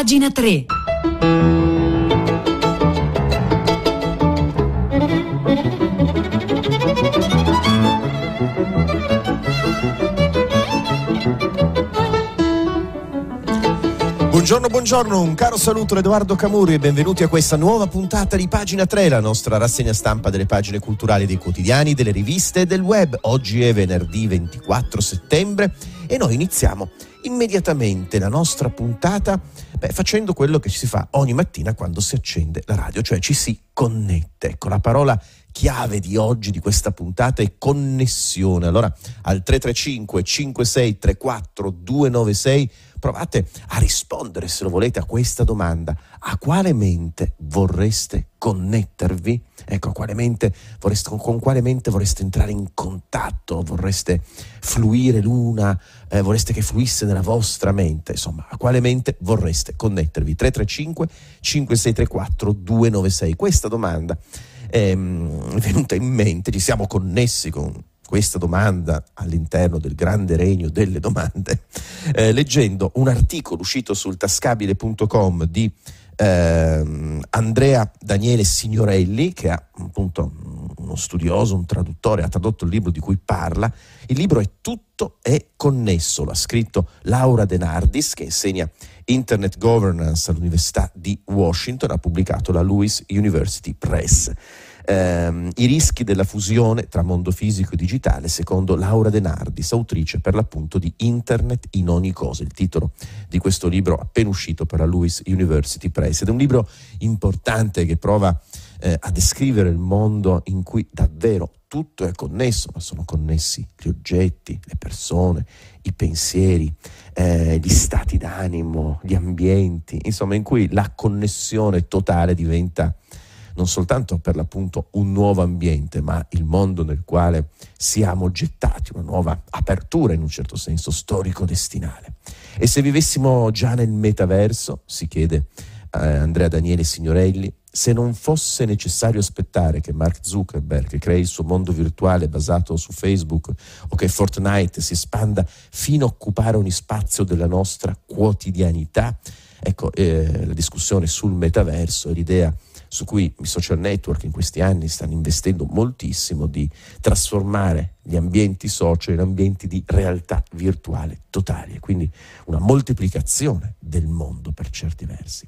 Pagina 3. Buongiorno, buongiorno, un caro saluto da Edoardo Camuri e benvenuti a questa nuova puntata di Pagina 3, la nostra rassegna stampa delle pagine culturali dei quotidiani, delle riviste e del web. Oggi è venerdì 24 settembre e noi iniziamo immediatamente la nostra puntata beh, facendo quello che si fa ogni mattina quando si accende la radio, cioè ci si connette. Ecco, la parola chiave di oggi, di questa puntata, è connessione. Allora, al 335 5634 296 provate a rispondere, se lo volete, a questa domanda. A quale mente vorreste connettervi? Ecco, quale mente vorreste, con quale mente vorreste entrare in contatto? Vorreste fluire l'una? Eh, vorreste che fluisse nella vostra mente? Insomma, a quale mente vorreste connettervi? 335 5634 296. Questa domanda ehm, è venuta in mente, ci siamo connessi con questa domanda all'interno del grande regno delle domande, eh, leggendo un articolo uscito sul tascabile.com di eh, Andrea Daniele Signorelli, che è appunto uno studioso, un traduttore, ha tradotto il libro di cui parla. Il libro è Tutto è connesso, l'ha scritto Laura Denardis, che insegna Internet Governance all'Università di Washington, ha pubblicato la Lewis University Press. Ehm, I rischi della fusione tra mondo fisico e digitale, secondo Laura Denardis, autrice per l'appunto di Internet in ogni cosa, il titolo di questo libro appena uscito per la Lewis University Press. Ed è un libro importante che prova eh, a descrivere il mondo in cui davvero tutto è connesso, ma sono connessi gli oggetti, le persone, i pensieri, eh, gli stati d'animo, gli ambienti, insomma, in cui la connessione totale diventa non soltanto per l'appunto un nuovo ambiente, ma il mondo nel quale siamo gettati, una nuova apertura in un certo senso storico-destinale. E se vivessimo già nel metaverso, si chiede eh, Andrea Daniele Signorelli, se non fosse necessario aspettare che Mark Zuckerberg crei il suo mondo virtuale basato su Facebook o che Fortnite si espanda fino a occupare ogni spazio della nostra quotidianità, ecco, eh, la discussione sul metaverso e l'idea su cui i social network in questi anni stanno investendo moltissimo di trasformare gli ambienti social in ambienti di realtà virtuale totali, quindi una moltiplicazione del mondo per certi versi.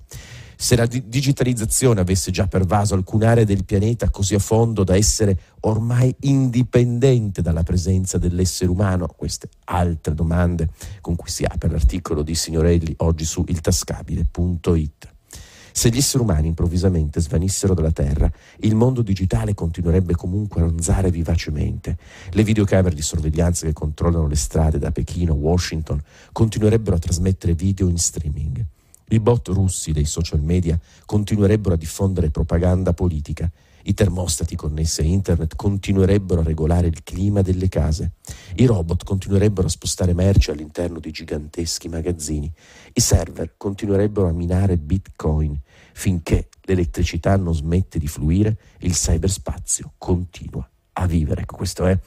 Se la di- digitalizzazione avesse già pervaso alcune aree del pianeta così a fondo da essere ormai indipendente dalla presenza dell'essere umano, queste altre domande con cui si apre l'articolo di Signorelli oggi su iltascabile.it. Se gli esseri umani improvvisamente svanissero dalla Terra, il mondo digitale continuerebbe comunque a ronzare vivacemente. Le videocamere di sorveglianza che controllano le strade da Pechino a Washington continuerebbero a trasmettere video in streaming. I bot russi dei social media continuerebbero a diffondere propaganda politica. I termostati connessi a internet continuerebbero a regolare il clima delle case. I robot continuerebbero a spostare merci all'interno di giganteschi magazzini. I server continuerebbero a minare bitcoin. Finché l'elettricità non smette di fluire, il cyberspazio continua a vivere. Ecco, questa è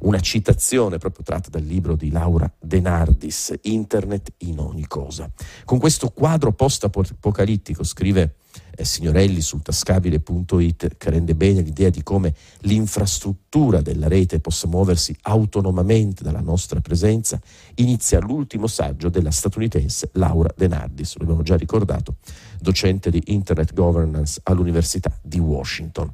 una citazione proprio tratta dal libro di Laura Denardis, Internet in ogni cosa. Con questo quadro post-apocalittico, scrive eh, Signorelli sul tascabile.it, che rende bene l'idea di come l'infrastruttura della rete possa muoversi autonomamente dalla nostra presenza, inizia l'ultimo saggio della statunitense Laura Denardis, lo abbiamo già ricordato, docente di Internet Governance all'Università di Washington.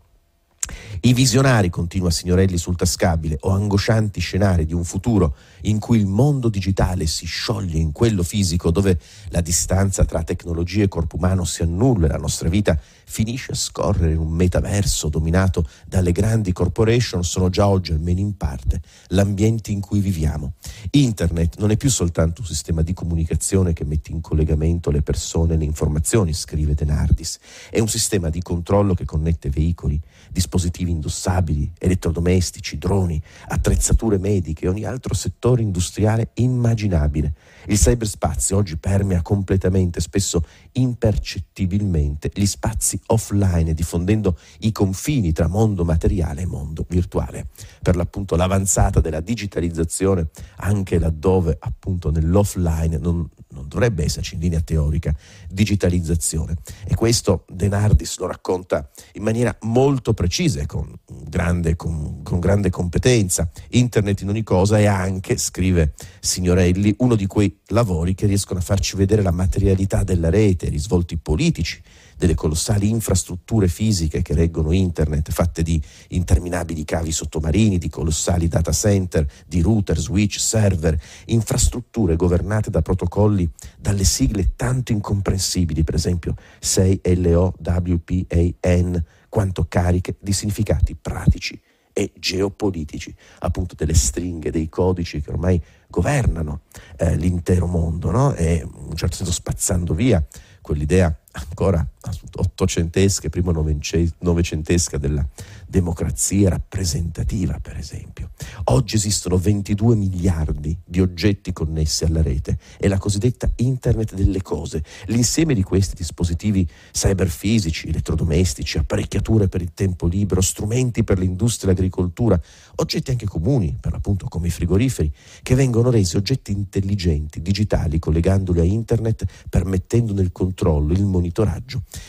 I visionari, continua Signorelli sul tascabile, o angoscianti scenari di un futuro in cui il mondo digitale si scioglie in quello fisico, dove la distanza tra tecnologia e corpo umano si annulla e la nostra vita finisce a scorrere in un metaverso dominato dalle grandi corporation, sono già oggi, almeno in parte, l'ambiente in cui viviamo. Internet non è più soltanto un sistema di comunicazione che mette in collegamento le persone e le informazioni, scrive Denardis, è un sistema di controllo che connette veicoli, dispositivi dispositivi indossabili, elettrodomestici, droni, attrezzature mediche e ogni altro settore industriale immaginabile. Il cyberspazio oggi permea completamente, spesso impercettibilmente, gli spazi offline, diffondendo i confini tra mondo materiale e mondo virtuale. Per l'appunto l'avanzata della digitalizzazione, anche laddove appunto nell'offline non, non dovrebbe esserci in linea teorica digitalizzazione. E questo De Nardis lo racconta in maniera molto precisa e con grande, con, con grande competenza. Internet in ogni cosa è anche, scrive Signorelli, uno di quei lavori che riescono a farci vedere la materialità della rete, i risvolti politici, delle colossali infrastrutture fisiche che reggono internet, fatte di interminabili cavi sottomarini, di colossali data center, di router, switch, server, infrastrutture governate da protocolli, dalle sigle tanto incomprensibili, per esempio 6LOWPAN, quanto cariche di significati pratici e geopolitici, appunto delle stringhe, dei codici che ormai governano eh, l'intero mondo no? e in un certo senso spazzando via quell'idea ancora ottocentesca e prima novecentesca della democrazia rappresentativa, per esempio. Oggi esistono 22 miliardi di oggetti connessi alla rete, è la cosiddetta Internet delle cose. L'insieme di questi dispositivi cyberfisici, elettrodomestici, apparecchiature per il tempo libero, strumenti per l'industria e l'agricoltura, oggetti anche comuni, per l'appunto come i frigoriferi, che vengono resi oggetti intelligenti, digitali, collegandoli a Internet, permettendone il controllo, il monitoraggio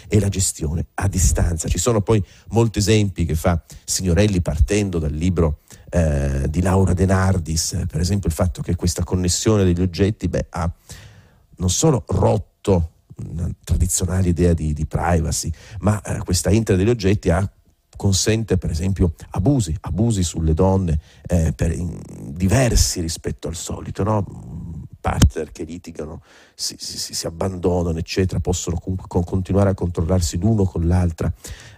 e la gestione a distanza. Ci sono poi molti esempi che fa Signorelli partendo dal libro eh, di Laura De Nardis, per esempio il fatto che questa connessione degli oggetti beh, ha non solo rotto una tradizionale idea di, di privacy, ma eh, questa internet degli oggetti ha consente per esempio abusi, abusi sulle donne eh, per, diversi rispetto al solito, no? Partner che litigano, si, si, si abbandonano, eccetera, possono comunque continuare a controllarsi l'uno con l'altra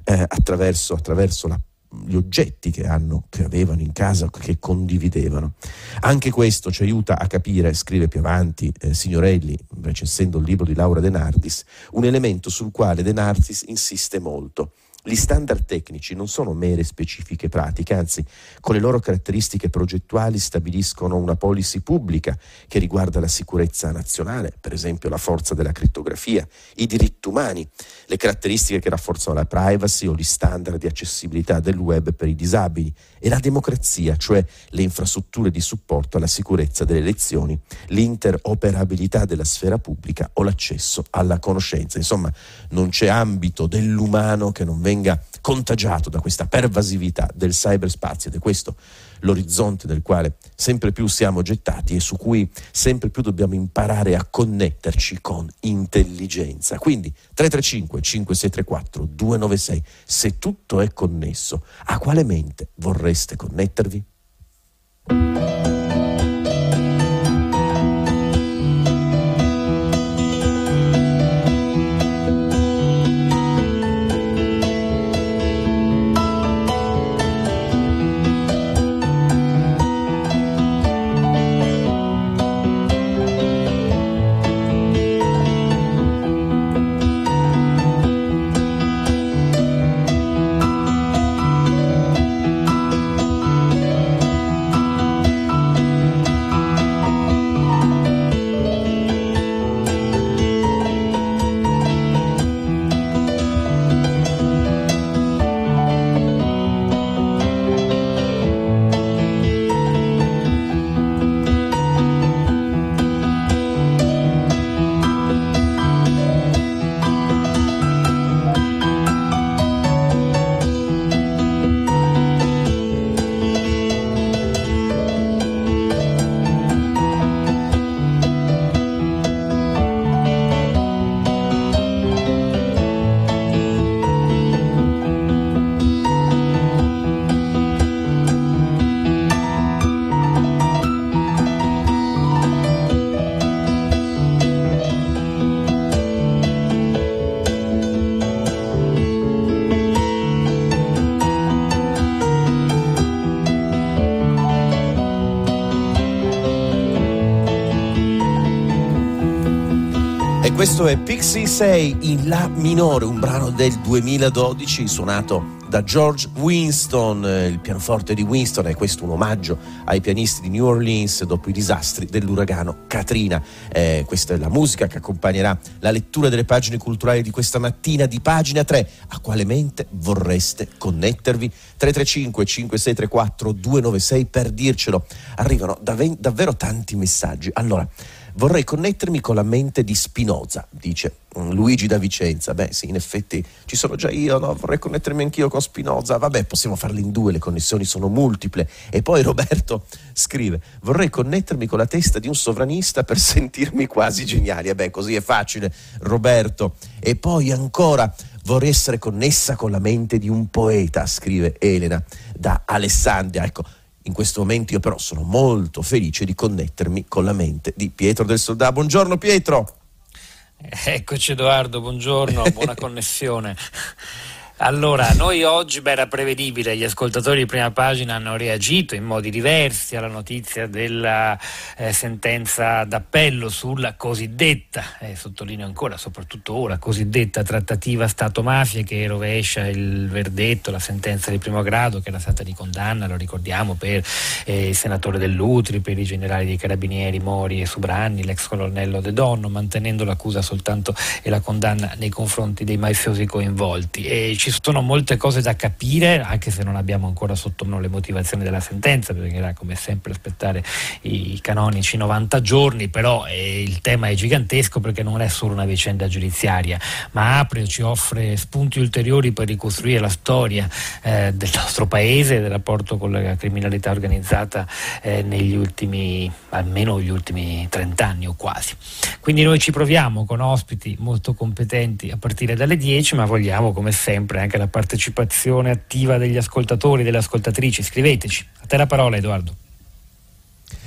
eh, attraverso, attraverso la gli oggetti che, hanno, che avevano in casa, che condividevano. Anche questo ci aiuta a capire, scrive più avanti eh, Signorelli, recensendo il libro di Laura De Nardis, un elemento sul quale De Nardis insiste molto. Gli standard tecnici non sono mere specifiche pratiche, anzi, con le loro caratteristiche progettuali stabiliscono una policy pubblica che riguarda la sicurezza nazionale, per esempio la forza della crittografia, i diritti umani, le caratteristiche che rafforzano la privacy o gli standard di accessibilità del web per i disabili e la democrazia, cioè le infrastrutture di supporto alla sicurezza delle elezioni, l'interoperabilità della sfera pubblica o l'accesso alla conoscenza. Insomma, non c'è ambito dell'umano che non venga contagiato da questa pervasività del cyberspazio ed è questo l'orizzonte nel quale sempre più siamo gettati e su cui sempre più dobbiamo imparare a connetterci con intelligenza. Quindi 335 5634 296, se tutto è connesso, a quale mente vorreste connettervi? Questo è Pixie 6 in La minore, un brano del 2012 suonato da George Winston, il pianoforte di Winston è questo un omaggio ai pianisti di New Orleans dopo i disastri dell'uragano Katrina. Eh, questa è la musica che accompagnerà la lettura delle pagine culturali di questa mattina di pagina 3. A quale mente vorreste connettervi? 335 5634 296 per dircelo. Arrivano dav- davvero tanti messaggi. Allora, Vorrei connettermi con la mente di Spinoza, dice mm, Luigi da Vicenza. Beh, sì, in effetti ci sono già io, no? Vorrei connettermi anch'io con Spinoza. Vabbè, possiamo farle in due, le connessioni sono multiple. E poi Roberto scrive: Vorrei connettermi con la testa di un sovranista per sentirmi quasi geniali. E beh, così è facile, Roberto. E poi ancora. Vorrei essere connessa con la mente di un poeta, scrive Elena da Alessandria. Ecco, in questo momento io però sono molto felice di connettermi con la mente di Pietro del Soldà. Buongiorno Pietro. Eccoci Edoardo, buongiorno, buona connessione. Allora, noi oggi, beh, era prevedibile, gli ascoltatori di prima pagina hanno reagito in modi diversi alla notizia della eh, sentenza d'appello sulla cosiddetta, eh, sottolineo ancora, soprattutto ora, cosiddetta trattativa Stato-mafia che rovescia il verdetto, la sentenza di primo grado che era stata di condanna, lo ricordiamo, per eh, il senatore Dell'Utri, per i generali dei carabinieri Mori e Subranni, l'ex colonnello De Donno, mantenendo l'accusa soltanto e la condanna nei confronti dei mafiosi coinvolti. E ci sono molte cose da capire, anche se non abbiamo ancora sotto mano le motivazioni della sentenza, era come sempre aspettare i canonici 90 giorni, però eh, il tema è gigantesco perché non è solo una vicenda giudiziaria, ma apre, ci offre spunti ulteriori per ricostruire la storia eh, del nostro paese, del rapporto con la criminalità organizzata eh, negli ultimi, almeno gli ultimi 30 anni o quasi. Quindi noi ci proviamo con ospiti molto competenti a partire dalle 10, ma vogliamo come sempre anche la partecipazione attiva degli ascoltatori e delle ascoltatrici. Scriveteci. A te la parola Edoardo.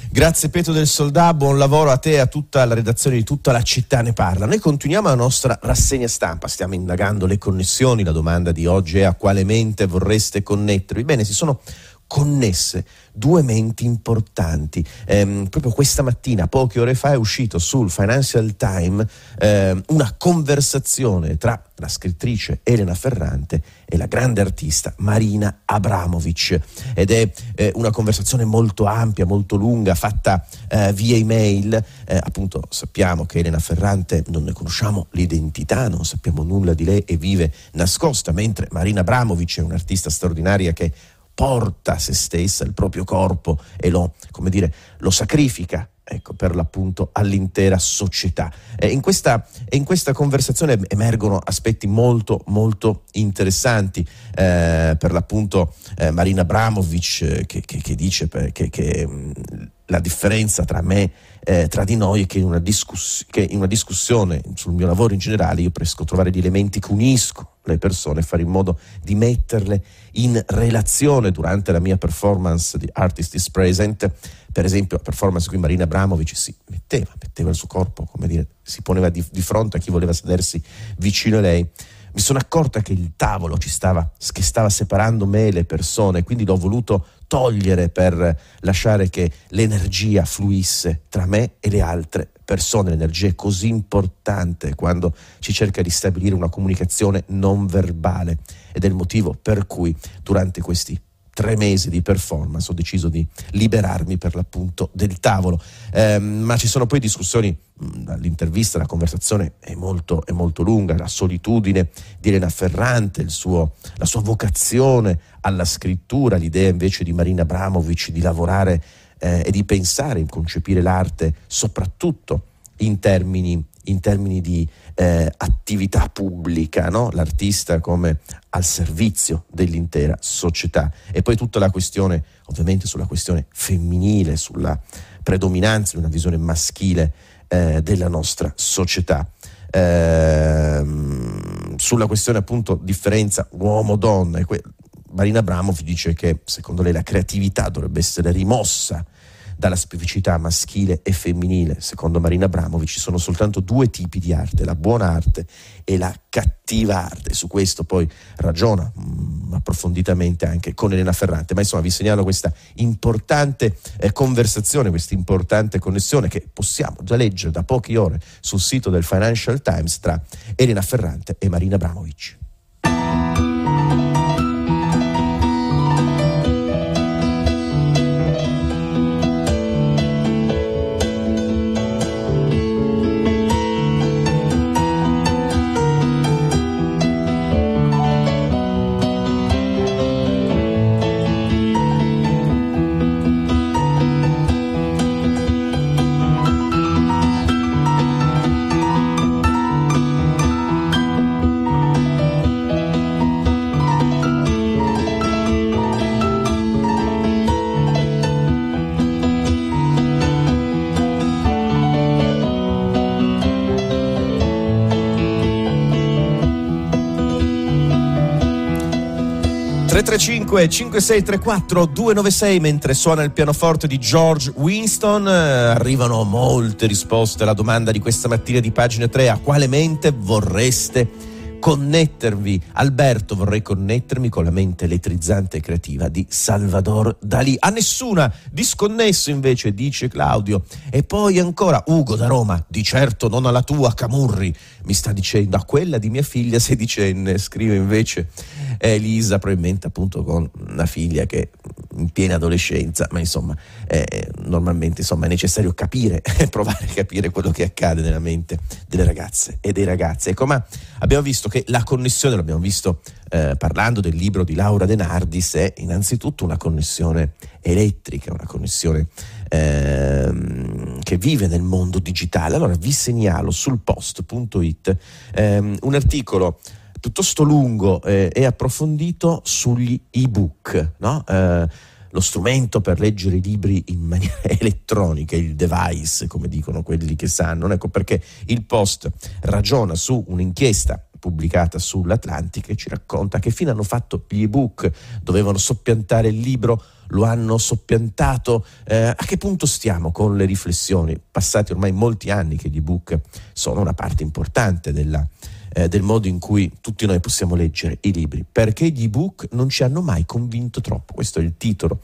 Grazie Pietro del Soldà, buon lavoro a te e a tutta la redazione di tutta la città ne parla. Noi continuiamo la nostra rassegna stampa, stiamo indagando le connessioni, la domanda di oggi è a quale mente vorreste connettervi? Bene, si sono connesse due menti importanti. Eh, proprio questa mattina, poche ore fa, è uscito sul Financial Times eh, una conversazione tra la scrittrice Elena Ferrante e la grande artista Marina Abramovic ed è eh, una conversazione molto ampia, molto lunga, fatta eh, via email. Eh, appunto sappiamo che Elena Ferrante non ne conosciamo l'identità, non sappiamo nulla di lei e vive nascosta, mentre Marina Abramovic è un'artista straordinaria che porta se stessa, il proprio corpo e lo, come dire, lo sacrifica ecco, per l'appunto all'intera società. E in, questa, in questa conversazione emergono aspetti molto molto interessanti, eh, per l'appunto eh, Marina Abramovic eh, che, che, che, dice che, che mh, la differenza tra me, eh, tra di noi, è che in, una discuss- che in una discussione sul mio lavoro in generale io riesco a trovare gli elementi che uniscono le persone, fare in modo di metterle in relazione durante la mia performance di Artist is Present. Per esempio, la performance qui Marina Abramovic si metteva, metteva il suo corpo, come dire, si poneva di, di fronte a chi voleva sedersi vicino a lei mi sono accorta che il tavolo stava, che stava separando me e le persone, quindi l'ho voluto togliere per lasciare che l'energia fluisse tra me e le altre persone. L'energia è così importante quando si cerca di stabilire una comunicazione non verbale ed è il motivo per cui durante questi tre mesi di performance ho deciso di liberarmi per l'appunto del tavolo. Eh, ma ci sono poi discussioni, l'intervista, la conversazione è molto, è molto lunga, la solitudine di Elena Ferrante, suo, la sua vocazione alla scrittura, l'idea invece di Marina Abramovic di lavorare eh, e di pensare, di concepire l'arte soprattutto in termini, in termini di eh, attività pubblica, no? l'artista come al servizio dell'intera società. E poi tutta la questione, ovviamente sulla questione femminile, sulla predominanza di una visione maschile eh, della nostra società. Eh, sulla questione appunto differenza uomo-donna, Marina Abramov dice che secondo lei la creatività dovrebbe essere rimossa dalla specificità maschile e femminile. Secondo Marina Abramovic ci sono soltanto due tipi di arte, la buona arte e la cattiva arte. Su questo poi ragiona mh, mm, approfonditamente anche con Elena Ferrante, ma insomma vi segnalo questa importante eh, conversazione, questa importante connessione che possiamo già leggere da poche ore sul sito del Financial Times tra Elena Ferrante e Marina Abramovic. 335 5634 296 mentre suona il pianoforte di George Winston eh, arrivano molte risposte alla domanda di questa mattina di pagina 3 a quale mente vorreste connettervi. Alberto, vorrei connettermi con la mente elettrizzante e creativa di Salvador Dalì. A nessuna, disconnesso invece, dice Claudio. E poi ancora Ugo da Roma, di certo non alla tua, Camurri. Mi sta dicendo a quella di mia figlia sedicenne, scrive invece Elisa, probabilmente appunto con una figlia che in piena adolescenza, ma insomma, eh, normalmente insomma, è necessario capire, provare a capire quello che accade nella mente delle ragazze e dei ragazzi. Ecco, ma abbiamo visto che la connessione, l'abbiamo visto eh, parlando del libro di Laura De Nardis, è innanzitutto una connessione elettrica, una connessione ehm, che vive nel mondo digitale. Allora vi segnalo sul post.it ehm, un articolo piuttosto lungo eh, e approfondito sugli ebook, no? eh, lo strumento per leggere i libri in maniera elettronica, il device, come dicono quelli che sanno. Ecco perché il Post ragiona su un'inchiesta pubblicata sull'Atlantic e ci racconta che fino hanno fatto gli ebook, dovevano soppiantare il libro, lo hanno soppiantato. Eh, a che punto stiamo con le riflessioni? Passati ormai molti anni che gli ebook sono una parte importante della, eh, del modo in cui tutti noi possiamo leggere i libri, perché gli ebook non ci hanno mai convinto troppo. Questo è il titolo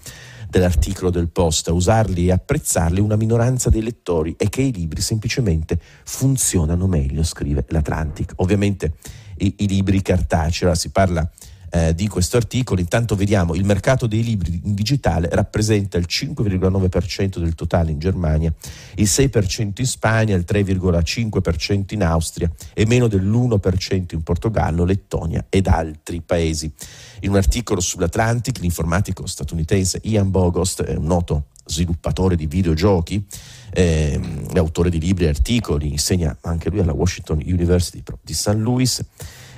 dell'articolo del Post, usarli e apprezzarli una minoranza dei lettori e che i libri semplicemente funzionano meglio, scrive l'Atlantic. Ovviamente i, i libri cartacei, si parla eh, di questo articolo, intanto vediamo il mercato dei libri in digitale rappresenta il 5,9% del totale in Germania, il 6% in Spagna, il 3,5% in Austria e meno dell'1% in Portogallo, Lettonia ed altri paesi. In un articolo sull'Atlantic, l'informatico statunitense Ian Bogost, un noto sviluppatore di videogiochi, eh, autore di libri e articoli, insegna anche lui alla Washington University di St. Louis,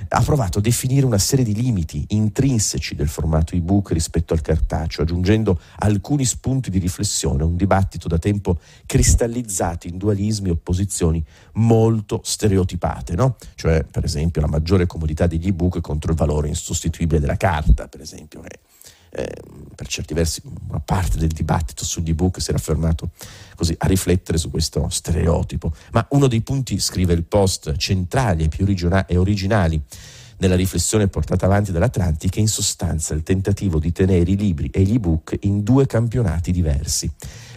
ha provato a definire una serie di limiti intrinseci del formato ebook rispetto al cartaceo, aggiungendo alcuni spunti di riflessione a un dibattito da tempo cristallizzato in dualismi e opposizioni molto stereotipate, no? cioè per esempio la maggiore comodità degli ebook contro il valore insostituibile della carta, per esempio. Che eh, per certi versi una parte del dibattito sugli ebook si era fermato così a riflettere su questo stereotipo. Ma uno dei punti, scrive il post, centrali e più originali, nella riflessione portata avanti dall'Atlantica è in sostanza il tentativo di tenere i libri e gli ebook in due campionati diversi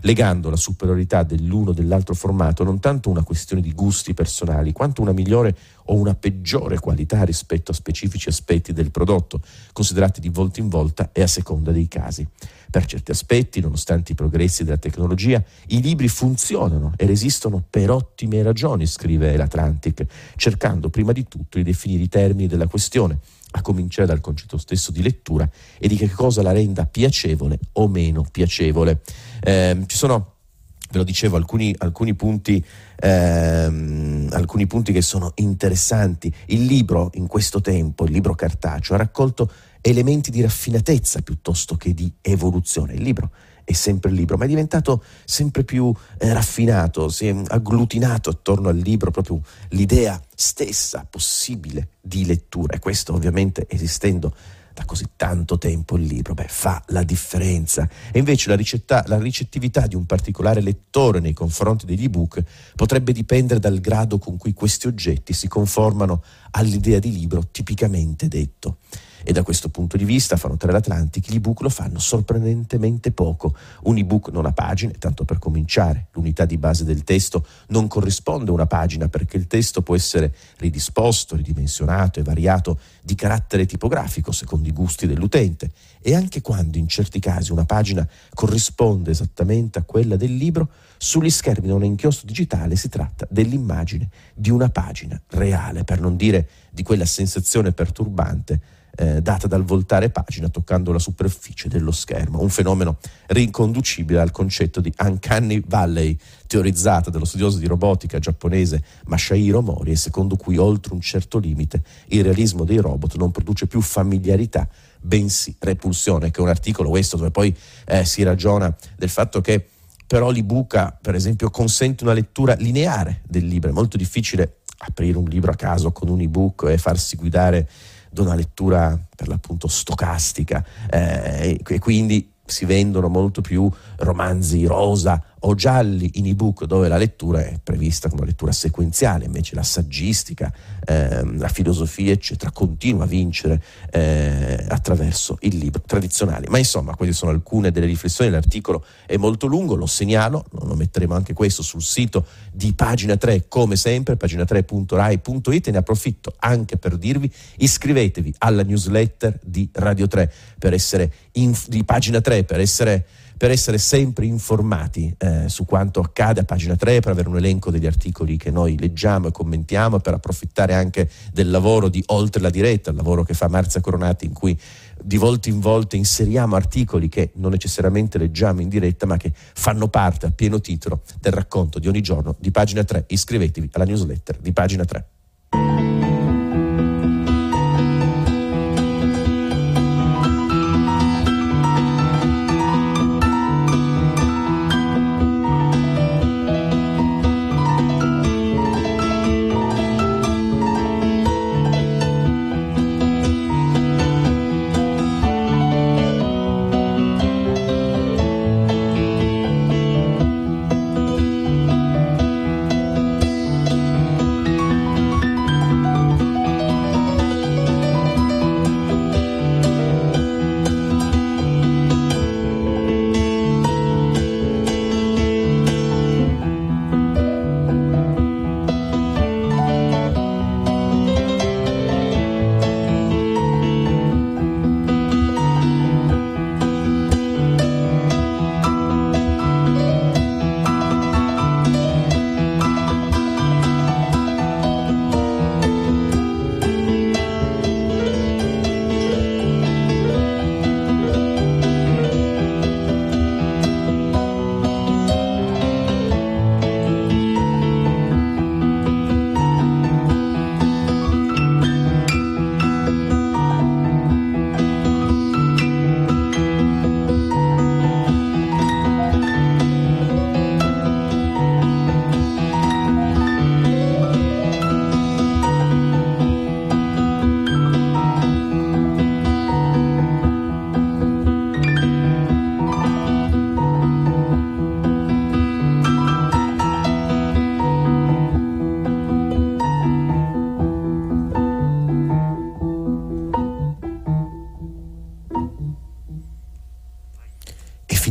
legando la superiorità dell'uno dell'altro formato non tanto una questione di gusti personali, quanto una migliore o una peggiore qualità rispetto a specifici aspetti del prodotto, considerati di volta in volta e a seconda dei casi. Per certi aspetti, nonostante i progressi della tecnologia, i libri funzionano e resistono per ottime ragioni, scrive l'Atlantic, cercando prima di tutto di definire i termini della questione, a cominciare dal concetto stesso di lettura e di che cosa la renda piacevole o meno piacevole. Eh, ci sono, ve lo dicevo, alcuni, alcuni, punti, ehm, alcuni punti che sono interessanti. Il libro in questo tempo, il libro cartaceo, ha raccolto elementi di raffinatezza piuttosto che di evoluzione. Il libro è sempre il libro, ma è diventato sempre più eh, raffinato, si è agglutinato attorno al libro proprio l'idea stessa possibile di lettura e questo ovviamente esistendo da così tanto tempo il libro, beh, fa la differenza. E invece la, ricetta, la ricettività di un particolare lettore nei confronti degli ebook potrebbe dipendere dal grado con cui questi oggetti si conformano all'idea di libro tipicamente detto. E da questo punto di vista, fa notare l'Atlantic, gli ebook lo fanno sorprendentemente poco. Un ebook non ha pagine, tanto per cominciare. L'unità di base del testo non corrisponde a una pagina perché il testo può essere ridisposto, ridimensionato e variato di carattere tipografico secondo i gusti dell'utente. E anche quando in certi casi una pagina corrisponde esattamente a quella del libro, sugli schermi un inchiostro digitale si tratta dell'immagine di una pagina reale, per non dire di quella sensazione perturbante eh, data dal voltare pagina toccando la superficie dello schermo, un fenomeno riconducibile al concetto di Uncanny Valley, teorizzata dallo studioso di robotica giapponese Masahiro Mori, e secondo cui oltre un certo limite il realismo dei robot non produce più familiarità, bensì repulsione, che è un articolo questo dove poi eh, si ragiona del fatto che però l'ebook, per esempio, consente una lettura lineare del libro, è molto difficile aprire un libro a caso con un ebook e farsi guidare da una lettura per l'appunto stocastica eh, e quindi si vendono molto più romanzi rosa o gialli in ebook dove la lettura è prevista come una lettura sequenziale, invece la saggistica, ehm, la filosofia, eccetera, continua a vincere eh, attraverso il libro tradizionale. Ma insomma, queste sono alcune delle riflessioni, l'articolo è molto lungo, lo segnalo, lo metteremo anche questo sul sito di pagina 3, come sempre, pagina3.rai.it e ne approfitto anche per dirvi iscrivetevi alla newsletter di Radio 3 per essere in, di pagina 3 per essere per essere sempre informati eh, su quanto accade a pagina 3, per avere un elenco degli articoli che noi leggiamo e commentiamo, per approfittare anche del lavoro di Oltre la diretta, il lavoro che fa Marzia Coronati in cui di volta in volta inseriamo articoli che non necessariamente leggiamo in diretta ma che fanno parte a pieno titolo del racconto di ogni giorno di pagina 3. Iscrivetevi alla newsletter di pagina 3.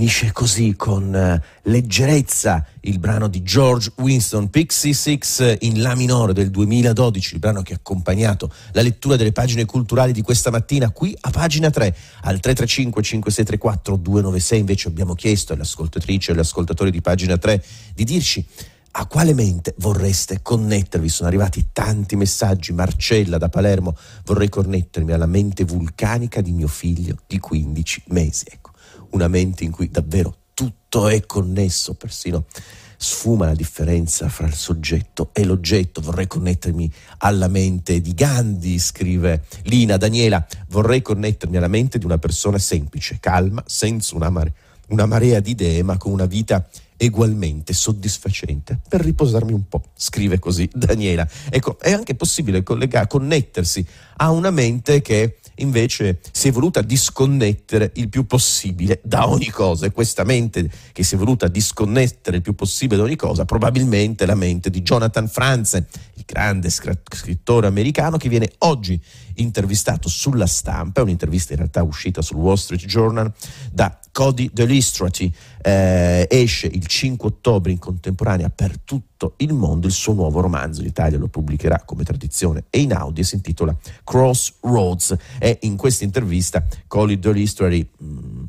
Finisce così con uh, leggerezza il brano di George Winston Pixie Six in La minore del 2012, il brano che ha accompagnato la lettura delle pagine culturali di questa mattina qui a pagina 3 al 335 5634 296 invece abbiamo chiesto alle ascoltatrici e agli ascoltatori di pagina 3 di dirci a quale mente vorreste connettervi? Sono arrivati tanti messaggi. Marcella da Palermo, vorrei connettermi alla mente vulcanica di mio figlio di 15 mesi. Ecco, una mente in cui davvero tutto è connesso, persino sfuma la differenza fra il soggetto e l'oggetto. Vorrei connettermi alla mente di Gandhi, scrive Lina Daniela. Vorrei connettermi alla mente di una persona semplice, calma, senza un amare una marea di idee ma con una vita egualmente soddisfacente per riposarmi un po', scrive così Daniela. Ecco, è anche possibile collegare, connettersi a una mente che invece si è voluta disconnettere il più possibile da ogni cosa. E questa mente che si è voluta disconnettere il più possibile da ogni cosa probabilmente è la mente di Jonathan Franzen, il grande scrittore americano che viene oggi intervistato sulla stampa, un'intervista in realtà uscita sul Wall Street Journal da Cody Delistrati, eh, esce il 5 ottobre in contemporanea per tutto il mondo il suo nuovo romanzo, in Italia lo pubblicherà come tradizione e in audio si intitola Crossroads. E in questa intervista Cody Delistrati mm,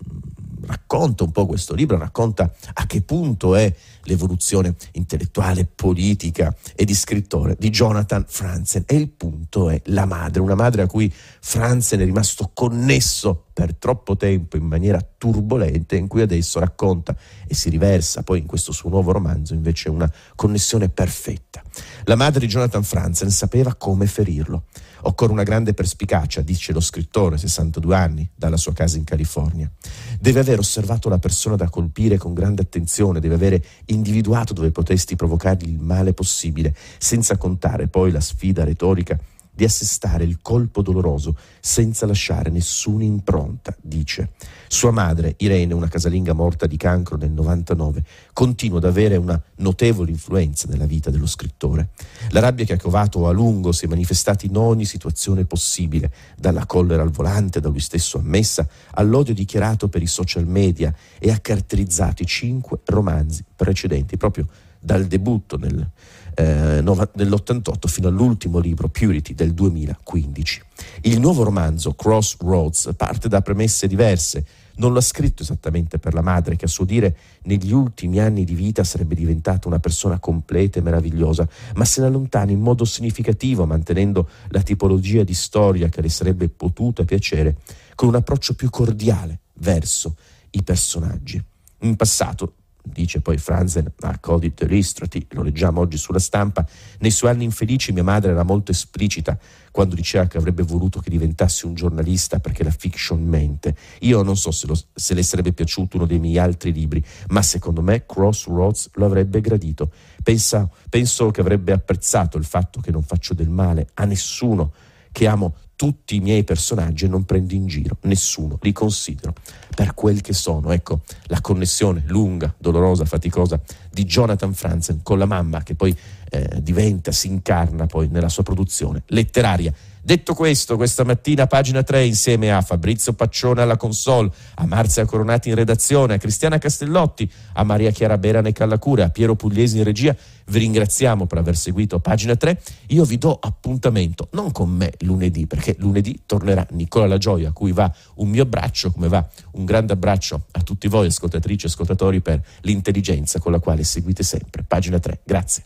racconta un po' questo libro, racconta a che punto è l'evoluzione intellettuale, politica e di scrittore di Jonathan Franzen e il punto è la madre, una madre a cui Franzen è rimasto connesso per troppo tempo in maniera turbolenta in cui adesso racconta e si riversa poi in questo suo nuovo romanzo invece una connessione perfetta. La madre di Jonathan Franzen sapeva come ferirlo. Occorre una grande perspicacia, dice lo scrittore, 62 anni, dalla sua casa in California. Deve aver osservato la persona da colpire con grande attenzione, deve avere individuato dove potresti provocargli il male possibile, senza contare poi la sfida retorica di assestare il colpo doloroso senza lasciare nessuna impronta, dice. Sua madre, Irene, una casalinga morta di cancro nel 99, continua ad avere una notevole influenza nella vita dello scrittore. La rabbia che ha covato a lungo si è manifestata in ogni situazione possibile, dalla collera al volante, da lui stesso ammessa, all'odio dichiarato per i social media e ha caratterizzato i cinque romanzi precedenti, proprio dal debutto nel eh, nell'88 fino all'ultimo libro Purity del 2015. Il nuovo romanzo Crossroads parte da premesse diverse. Non l'ha scritto esattamente per la madre, che a suo dire negli ultimi anni di vita sarebbe diventata una persona completa e meravigliosa, ma se ne allontana in modo significativo, mantenendo la tipologia di storia che le sarebbe potuta piacere, con un approccio più cordiale verso i personaggi. In passato dice poi Franzen a Cody Delistrati, lo leggiamo oggi sulla stampa, nei suoi anni infelici mia madre era molto esplicita quando diceva che avrebbe voluto che diventassi un giornalista perché la fiction mente. Io non so se, lo, se le sarebbe piaciuto uno dei miei altri libri, ma secondo me Crossroads lo avrebbe gradito. Pensa, penso che avrebbe apprezzato il fatto che non faccio del male a nessuno, che amo tutti i miei personaggi e non prendo in giro nessuno, li considero per quel che sono. Ecco la connessione lunga, dolorosa, faticosa di Jonathan Franzen con la mamma che poi eh, diventa, si incarna poi nella sua produzione letteraria. Detto questo, questa mattina pagina 3 insieme a Fabrizio Paccione alla console, a Marzia Coronati in redazione, a Cristiana Castellotti, a Maria Chiara Berane Callacura, a Piero Pugliesi in regia, vi ringraziamo per aver seguito pagina 3. Io vi do appuntamento, non con me lunedì, perché lunedì tornerà Nicola La Gioia, a cui va un mio abbraccio, come va un grande abbraccio a tutti voi ascoltatrici e ascoltatori per l'intelligenza con la quale seguite sempre. Pagina 3. Grazie.